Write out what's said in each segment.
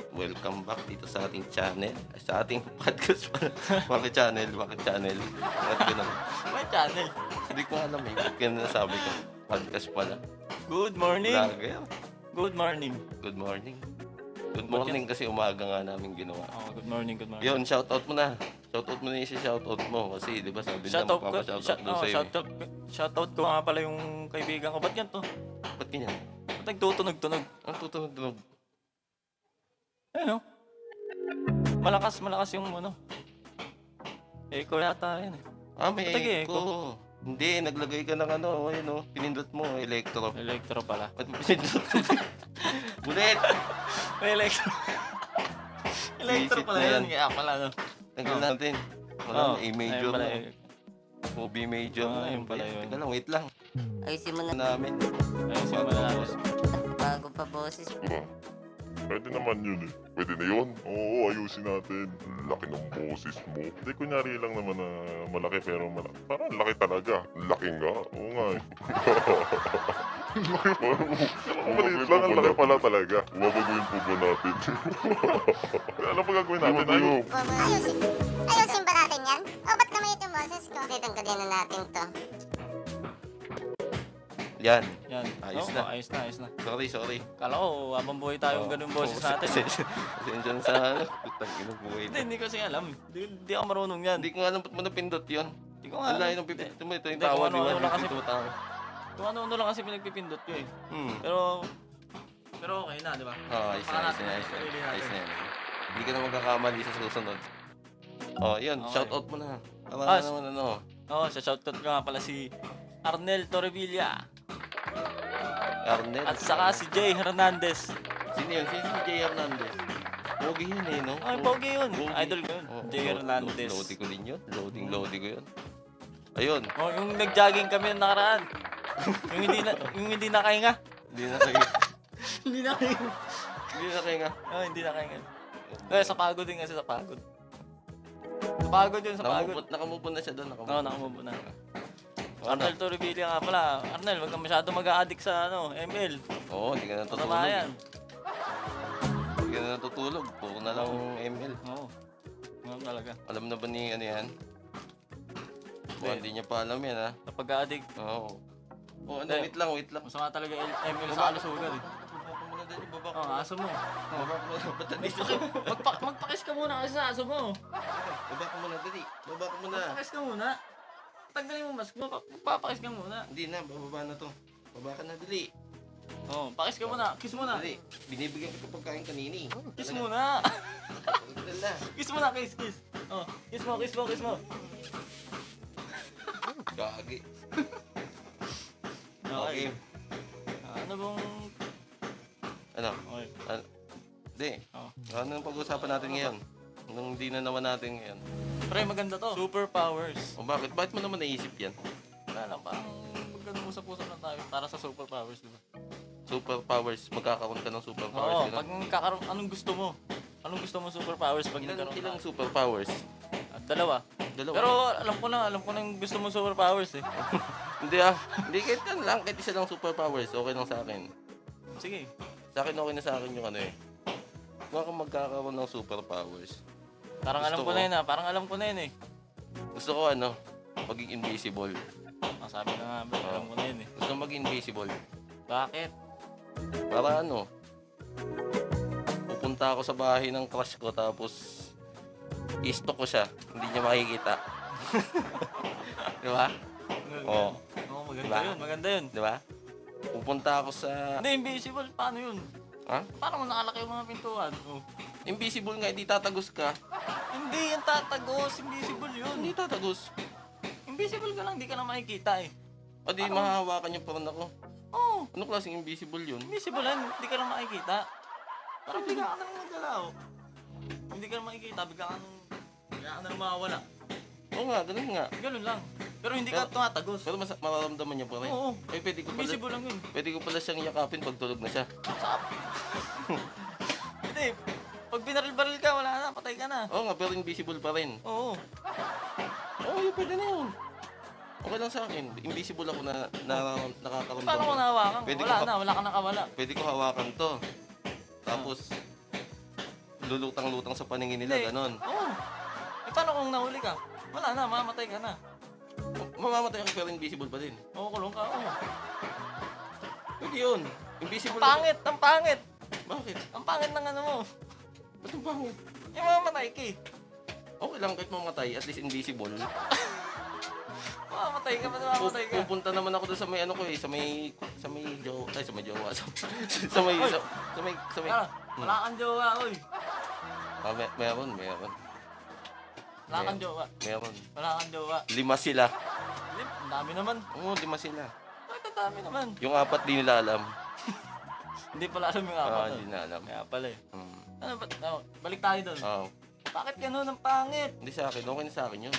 at welcome back dito sa ating channel. Sa ating podcast pala. Bakit channel? Bakit channel? Bakit ganun? May channel. Hindi ko alam eh. Bakit ganun nasabi ko? Podcast pala. Good morning. Vlogger. Good morning. Good morning. Good morning kasi umaga nga namin ginawa. Oh, good morning, good morning. Yun, shoutout mo na. Shoutout mo na yung shoutout mo. Kasi di ba sabi na Shoutout ko, magpapa-shoutout shout, daw oh, sa'yo. eh. shoutout, shoutout ko nga pala yung kaibigan ko. Ba't ganito? Ba't ganyan? Ba't nagtutunog-tunog? Ang tutunog-tunog. Ayun oh. Malakas, malakas yung ano. Echo yata yan eh. Ah, may Ba't echo. Hindi, naglagay ka ng ano, ayun oh, pinindot mo, electro. Electro pala. Ba't mo pinindot? Bulit! May electro. electro Visit pala na yun. yan. Kaya pala no. Tanggal Oh. natin. Wala, Oh, A major pala, na. eh. O B major Ah, na. yun pala yun. Teka lang, wait lang. Ayusin mo na Namin. Ayun, simulan natin. bago pa boses. Pwede naman yun eh. Pwede na yun. Oo, ayusin natin. Laki ng boses mo. Hindi, kunyari lang naman na malaki pero malaki. Parang laki talaga. Laki nga. Oo nga eh. laki pa. Maliit lang. Ang laki pala talaga. Babaguhin po ba natin? ano pa gagawin natin? Ayusin. Ayusin ba natin yan? O, ba't naman yung boses ko? Din na natin to. Yan. Yan. Ayos Oo, na. Ayos na, ayos na. Sorry, sorry. Kala ko, habang buhay tayong Oh, ganun boses oh, natin. Pasensya pasensya na sa ano. Putang ina buhay Hindi, hindi ko kasi alam. Hindi, hindi ako marunong yan. Hindi ko alam ba't mo napindot yun. Hindi ko nga Ang alam. layo ng pipindot mo. Ito yung Hindi, tawa, kung di ba? ano-ano lang kasi- Ito yung tawa. Kung ano-ano lang kasi pinagpipindot ko eh. Hmm. Pero, pero okay na, di ba? Oh, ayos na, ayos na, ayos na. Natin. Ayos na yan. Hindi ka na magkakamali sa susunod. Oh, yun. Okay. Shoutout mo na. Para Ah, naman ano. Oo, oh, sa shoutout ko nga pala si Arnel Torrevilla Arnel. at saka si Jay Hernandez. Sino yun? Sino si Jay Hernandez? Pogi yun eh, no? Ay, Oh. pogi yun. Pogi. Idol ko yun. Oh, Jay Hernandez. load- Loading ko din yun. Loading, loading ko yun. Ayun. Oh, yung nag-jogging kami ng nakaraan. yung hindi na yung hindi nakahinga. Hindi na kayo. hindi nakahinga. Hindi na kayo nga. Oh, hindi nakahinga. Eh, sa pagod din kasi sa pagod. Sa pagod yun, sa pagod. Nakamove nakamove on na siya doon. Oo, Nakamove. nakamove na. Ano? Arnel Torrevilla nga pala. Arnel, wag kang masyado mag-addict sa ano, ML. Oo, hindi ka natutulog. Masama yan. Hindi ka na natutulog. Puro na lang ML. Oo. Oo talaga. Alam na ba ni ano yan? Kung Hindi. niya pa alam yan, ha? Kapag addict, Oo. Oh, ano, Hindi. wait lang, wait lang. masama talaga yung ML sa kalusugan eh. Baba ko muna dali, baba ko. Oo, aso mo. Baba ko muna, ba't nandito ka? Magpa magpakis ka muna kasi sa aso mo. Baba ko muna, dali. Baba ko muna. Magpakis ka muna. Tanggalin mo mask mo. Magpapakis ka muna. Hindi na, bababa na to. Baba ka na, dali. Oh, pakis ka muna. Kiss muna. Dali. Binibigyan kita pagkain kanini. Kiss muna. Na. kiss muna, kiss, kiss. Oh, kiss mo, kiss mo, kiss mo. Gagi. Okay. Okay. Ah, ano bang... Ano? Okay. Ano? Hindi. Oh. Ano ang pag-usapan natin ngayon? Anong hindi na naman natin ngayon? Pre, maganda to. Superpowers. O bakit? Bakit mo naman naisip yan? Wala lang, parang magandang usap-usap lang tayo para sa superpowers, di ba? Superpowers. Magkakaroon ka ng superpowers. Oo, ganun? pag kakaroon, anong gusto mo? Anong gusto mo superpowers pag Ilan, nagkaroon ilang ka? superpowers? Ah, dalawa. Dalawa. Pero alam ko na, alam ko na yung gusto mo superpowers eh. Hindi ah. Hindi kahit yan lang. Kahit isa lang superpowers. Okay lang sa akin. Sige. Sa akin okay na sa akin yung ano eh. Kung ako magkakaroon ng superpowers. Parang Gusto alam ko ko. na yun ah. Parang alam ko na yun eh. Gusto ko ano, maging invisible. Ah, sabi ka nga, bro, alam ko na yun eh. Gusto ko maging invisible. Bakit? Para ano, pupunta ako sa bahay ng crush ko tapos i-stalk ko siya. Hindi niya makikita. Di ba? Oo. Oo, maganda Diba? yun, maganda yun. Di ba? Pupunta ako sa... Hindi, invisible, paano yun? Ha? Paano mo nakalaki yung mga pintuan? Oh. Invisible nga, hindi tatagos ka. Hindi yan tatagos, invisible yun. Hindi tatagos. Invisible ka lang, hindi ka na makikita eh. O di mahahawakan niya pa rin ako. Oo, Ano klaseng invisible yun? invisible yan, hindi ka na makikita. Parang bigla ka na lang magalaw. Hindi ka na makikita, bigla ka nang... Bigla ka na lang mawawala. Oo nga, ganun nga. Ganun lang. Pero hindi ka Pero- tumatagos. Pero mas mararamdaman niya pa rin. Oo, Eh, pwede ko pala, invisible lang yun. pwede ko pala siyang yakapin pag tulog na siya. Hindi, pag binaril-baril ka, wala na, patay ka na. Oo nga, pero invisible pa rin. Oo. Oo, yun, pwede na yun. Okay lang sa akin. Invisible ako na, na nakakaramdam. Paano mo nahawakan? Pwede wala ko pa- na, wala ka nakawala. Pwede ko hawakan to. Tapos, lulutang-lutang sa paningin nila, Hindi. ganon. Oo. Eh, paano kung nahuli ka? Wala na, mamatay ka na. Mamamatay ka pero invisible pa din. Oo, kulong ka. Oo. Pwede yun. Invisible Ang pangit, ang pangit. Bakit? Ang pangit ng ano mo. Ba't ang pangit? Yung mamamatay ka eh. Okay lang kahit mamatay, at least invisible. Mamamatay ka, ba't mamamatay ka? Pupunta naman ako doon sa may ano ko eh, sa may sa may jo, ay sa may jowa, sa, sa may sa, sa may sa may Ah, wala kang jowa, oy. Ah, may, meron, meron. Wala kang jowa. Meron. Wala kang jowa. Lima sila. Lip, ang dami naman. Oo, lima sila. Bakit ang dami naman? Yung apat di nila alam. Hindi pala alam yung Ah, apat. hindi na alam. Kaya pala eh. Hmm. Ano ba? No, balik tayo doon. Ah, Bakit ganun ang pangit? hindi sa akin, okay na sa akin yun.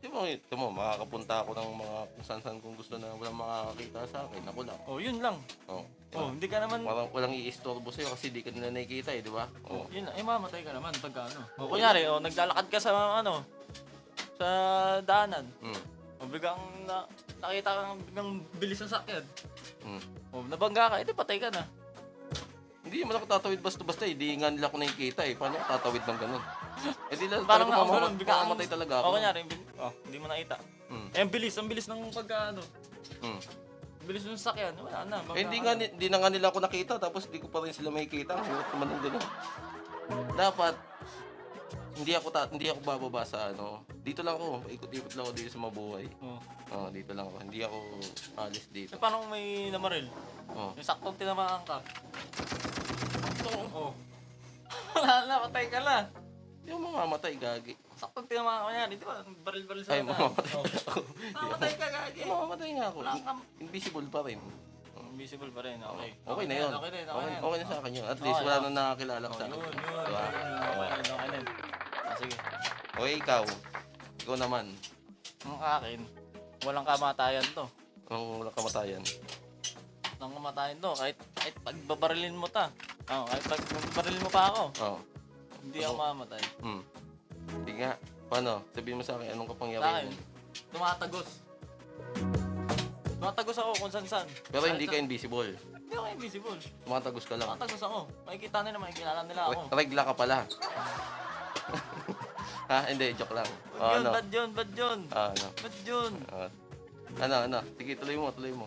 Di mo, ito mo, makakapunta ako ng mga kung saan-saan kung gusto na walang makakakita sa akin. Ako lang. Oh, yun lang. Oh. Oh, hindi ka naman Walang, walang iistorbo sa'yo kasi di ka nila nakikita eh, di ba? Oh. Yun lang, eh mamatay ka naman pagka ano. O kunyari, oh, naglalakad ka sa ano, sa daanan. Hmm. O biglang na, nakita kang biglang bilis ng sakyan. Hmm. O nabangga ka, edi patay ka na. Hindi naman ako tatawid basta-basta eh. Di nga nila ako nakikita eh. Paano ako tatawid ng ganun? Eh di lang Parang talaga ako mamamatay, biglang mamamatay talaga ako. O kunyari, bil- oh, hindi mo nakita. Hmm. Eh, ang bilis, ang bilis ng pagka ano. Hmm. Ang bilis ng sakyan, wala na. Eh, hindi nga, ni- hindi na nga nila ako nakita tapos di ko pa rin sila makikita. Ang hirap naman ng ganun. Dapat, hindi ako ta- hindi ako bababa sa ano. Dito lang ako. Ikot-ikot lang ako dito sa mabuhay. Oh. Oh, dito lang ako. Hindi ako alis dito. Eh, paano kung may namaril? Oh. Yung saktong tinamaan ka. Oh. wala na, patay ka na. Hindi ako mamamatay, gagi. Saktong tinamaan ka yan, di ba? Baril-baril sa Ay, mamamatay Oh. ako. Mamamatay ka, gagi. Mamamatay nga ako. Wala kang Invisible pa rin. Invisible pa rin, okay. Okay na yun. Okay na yun, okay Okay, na na sa akin yun. At least wala okay. na nakakilala Oh, sa akin. yun, Diba? yun, okay na yun, okay na yun. Ah, sige. Okay, ikaw. Ikaw naman. Ang akin, walang kamatayan to. Anong walang kamatayan? Walang kamatayan to. Kahit, kahit pagbabarilin mo ta. Oh, kahit pagbabarilin mo pa ako, Oh. Hindi ako mamamatay. Hmm. Sige nga. Paano? Sabihin mo sa akin, anong Sa kapangyarihan akin, mo? tumatagos. Tumatagos ako kung saan-saan. Pero hindi ka invisible. Hindi ako invisible. Tumatagos ka lang. Tumatagos ako. Makikita nila, makikilala nila ako. Re- regla ka pala. ha? Hindi, joke lang. Bad Oh, yun, ano? bad yun, bad yun. Ah, ano? Bad yun. Ah. ano, ano? Sige, tuloy mo, tuloy mo.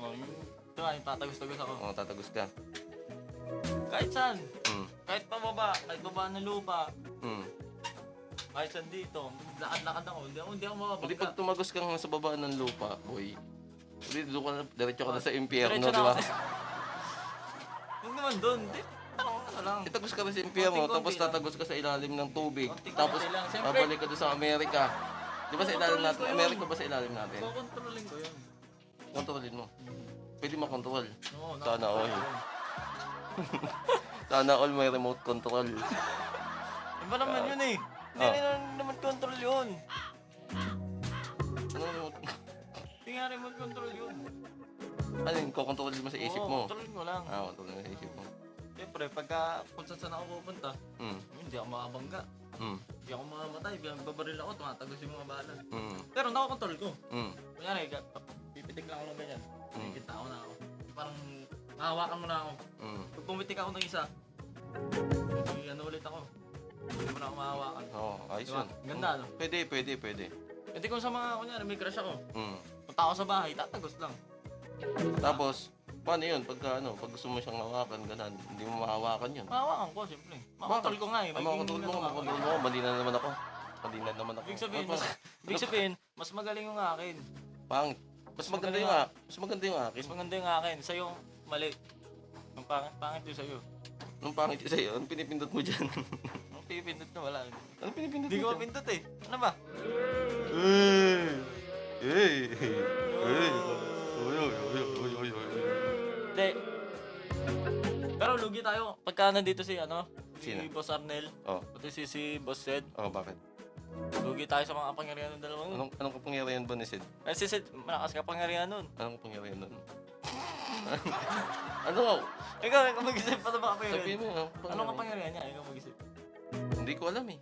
Oh, yung, ito nga, yung tatagos-tagos ako. Oh, tatagos ka. Kahit saan. Hmm. Kahit pababa, kahit baba ng lupa, Hmm. kahit saan dito, lakad-lakad ako, hindi ako, hindi ako Hindi makapagka. pag tumagos ka nga sa baba ng lupa, boy. Hindi, doon ka na, diretso ka na sa impyerno, Diretso na di ba? ako. Hindi naman doon, hindi. Tanong ano lang. Itagos ka na sa impyerno, Konting-konti tapos lang. tatagos ka sa ilalim ng tubig. Konting-konti Tapos lang. Siyempre. babalik ka doon sa Amerika. Di ba sa ilalim Kukontrolin natin? ko yun. Amerika ba sa ilalim natin? Kukontrolin ko yun. Kontrolin mo. Pwede makontrol. Oo, Sana all. Sana all may remote control. Iba naman yun eh. Hindi Oh. rin naman control yun. Ano remote? Hindi nga remote control yun. Ano yun? Kukontrol mo sa isip Oo, mo? Kontrolin ko lang. Ah, kontrol mo sa isip mo. Siyempre, pagka kung saan saan ako pupunta, Hmm. hindi ako makabangga. Hmm. Hindi ako mamamatay. Babaril ako, tumatagos yung mga bala. Hmm. Pero nakokontrol ko. Hmm. Kunyari, ga- pipitik lang ako ng ganyan. Mm. Nakikita ako na ako. Parang mahawakan mo na ako. Hmm. Pag pumitik ako ng isa, ano ulit ako. Hindi mo na ako mahawakan. Oo, ayos Diba? yun. Ganda, Hmm. no? Pwede, pwede, pwede. Hindi kung sa mga, kunyari, may crush ako. Hmm. Punta ako sa bahay, tatagos lang. Tapos, paano yun? Pagka ano, pag gusto mo siyang hawakan, ganun, hindi mo mahawakan yun. Mahawakan ko, siyempre. Makontrol ko nga eh. Ah, makontrol mo, ano ako. makontrol mo. Mali na naman ako. Mali na naman ako. Ibig sabihin, Ano mas, pa? ibig sabihin, mas magaling yung akin. Pangit. Mas maganda yung, a- mas maganda yung akin. Mas maganda yung akin. Sa'yo, mali. Ang pangit, pangit yung sa'yo. Anong pangit yung sa'yo? Anong pinipindot mo dyan? Ang pipindot na wala. Anong pinipindot Hindi mo ko dyan? mapindot eh. Ano ba? Hey! Hey! Hey! Oy, oy, oy, oy, oy, oy. Hindi. Pero lugi tayo. Pagka nandito si ano, si Sino? Boss Arnel, Oh, pati si, si Boss Sed, oh, bakit? lugi tayo sa mga kapangyarihan ng dalawang yun. Anong, anong kapangyarihan ba ni Sid? Eh, si Sed, malakas kapangyarihan nun. Anong kapangyarihan nun? ano? Ikaw, ikaw mag-isip pa na ba Sabihin kapangyarihan? mo yun. Anong kapangyarihan niya? Ikaw mag-isip. Hindi ko alam eh.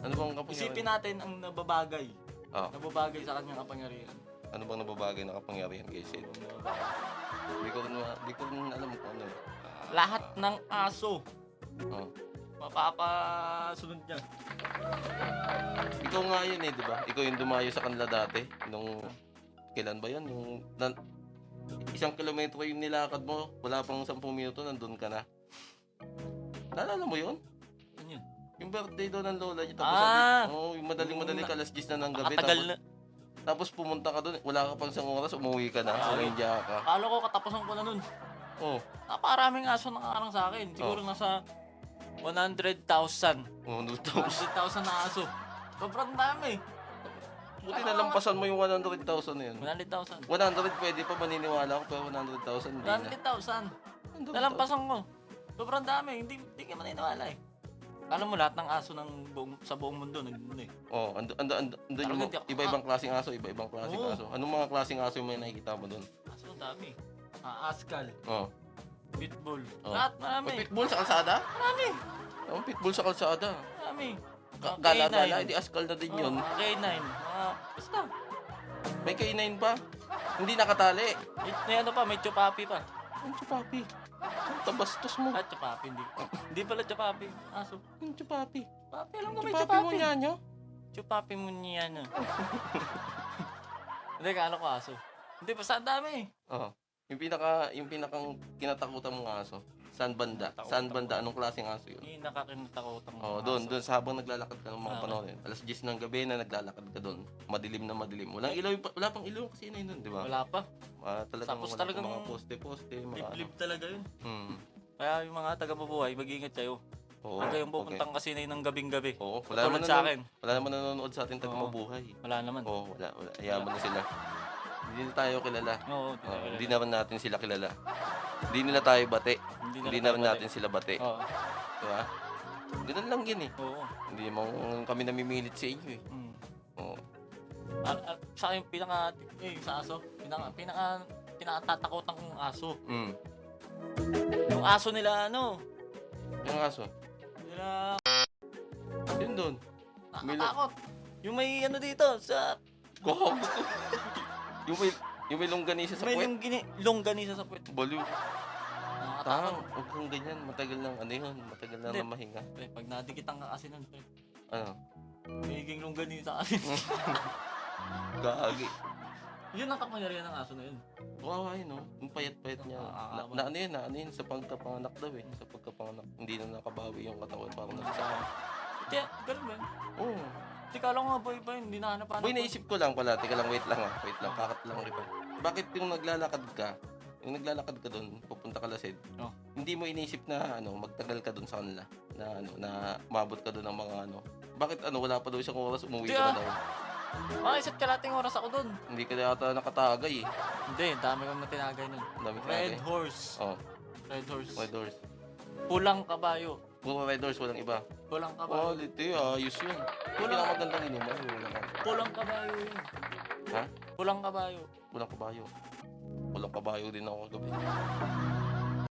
Ano bang kapangyarihan? Isipin natin ang nababagay. Oh, Nababagay sa kanyang kapangyarihan. ano bang nababagay na kapangyarihan kay Sid? Hindi ko hindi ko alam kung ano. eh. lahat ng aso Oh. mapapasunod niya. Ikaw nga yun eh, di ba? Ikaw yung dumayo sa kanila dati. Nung, kailan ba yun? Yung, na, isang kilometro yung nilakad mo, wala pang 10 minuto, nandun ka na. Naalala mo yun? Ano yun? Yung birthday doon ng lola niya. Tapos Ah! sabi, oh, yung madaling-madaling kalas 10 na ng gabi. Nakatagal Tapos, na. tapos pumunta ka doon, wala ka pang isang oras, umuwi ka na. Ah, Sumindya ka. Akala ko katapusan ko na nun. Oh, Naparaming aso nakakarang sa akin. Siguro nasa 100,000. oh, no, tapos. 100,000 na aso. Sobrang dami. Buti nalampasan mo yung 100,000 na yun. 100,000. 100 pwede pa maniniwala ko, pero 100,000 hindi na. 100,000. Ang dami Nalampasan ko. Sobrang dami. Hindi, hindi ka maniniwala eh. Alam mo lahat ng aso ng buong, sa buong mundo nandun eh. Oh, ando ando ando, ando yung mga- ako- iba-ibang klaseng aso, iba-ibang klaseng Oo. aso. Anong mga klaseng aso yung may nakikita mo doon? Aso ang dami. Ah, askal, Oh. pitbull. Oh. Lahat May marami. pitbull sa kalsada? Marami. Oh, pitbull sa kalsada. Marami. Gala-gala, K9. hindi askal na din Oh, yun. mga K9. Mga, basta. May K9 pa. Hindi nakatali. May, may ano pa, may chupapi pa. Ang chupapi. Ang tabastos mo. Ah, chupapi, hindi. hindi pala chupapi. Aso. Ang chupapi. Chupapi, alam ko may Chupapi mo chupapi. niya nyo? Chupapi mo niya na. Hindi, kala ko aso. Hindi, basta ang dami eh. Oh. Yung pinaka yung pinakang kinatakutan mong aso. Saan banda? Saan banda? Anong klaseng aso yun? Yung nakakinatakot ang Oh, doon, doon sa habang naglalakad ka ng mga Ah, panahon yun. Alas 10 ng gabi na naglalakad ka doon. Madilim na madilim. Walang ilaw, yung wala pang ilaw kasi yun, di ba? Wala pa. Ah, talagang Tapos wala talagang mga poste-poste, mga ano. Liblib talaga yun. Hmm. Kaya yung mga taga-mabuhay, mag-ingat kayo. Oo. Huwag kayong okay. pupuntang kasinay ng gabing-gabi. Oo, wala Tulad naman sa akin. wala naman nanonood sa atin taga Oo. mabuhay. Wala naman. Oo, wala, wala. Hayaan mo na sila. Hindi na tayo kilala. Oo, Oo, hindi naman natin sila kilala. Hindi nila tayo bate. Hindi, Hindi na rin natin sila bate. Oo. Di ba? Ganun lang yun eh. Oo. Hindi mo kami namimilit sa inyo eh. Mm. Oo. At, at sa akin, pinaka, eh, sa aso, pinaka, pinaka, pinakatatakotan kong aso. Mm. Yung aso nila, ano, Yung aso. nila, Yun doon. May- nakakatakot. Yung may ano dito, sa, Gago. yung may yung may longganisa sa may puwet. longgini, longganisa sa puwet. Baliw. Tang, huwag kang ganyan. Matagal lang, ano yun, matagal lang Hindi. na mahinga. Pre, pag nadikitan ka kasi nun, pre, Ano? magiging longganisa kasi. Gagi. yun ang kapangyarihan ng aso na yun. Kawawa yun, no? Yung payat-payat niya. Na, na ano yun, na ano yun, sa pagkapanganak daw eh. Sa pagkapanganak. Hindi na nakabawi yung katawan. Parang nagsama. Kaya, ganun ba? Oo. Hindi ka lang nga boy ba yun, hindi na hanap Boy, naisip ko lang pala. Teka lang, wait lang ah. Wait lang, kakat lang kita. Bakit yung naglalakad ka, yung naglalakad ka doon, pupunta ka Lased, Oh. hindi mo inisip na ano, magtagal ka doon sa kanila, na ano, na mabot ka doon ng mga ano. Bakit ano, wala pa daw isang oras, umuwi ka ah. na daw. Mga isa't kalating oras ako dun. Hindi ka yata nakatagay eh. Hindi, dami kong natinagay nun. Dami Red tagay. horse. Oh, Red horse. red doors. Pulang kabayo. Puro red doors, walang iba. Pulang kabayo. Quality, ayos yun. Yung pinakamagandang inuman, yung wala ka. Pulang kabayo yun. Ha? Pulang kabayo. Walang kabayo. Walang kabayo din ako kagabi.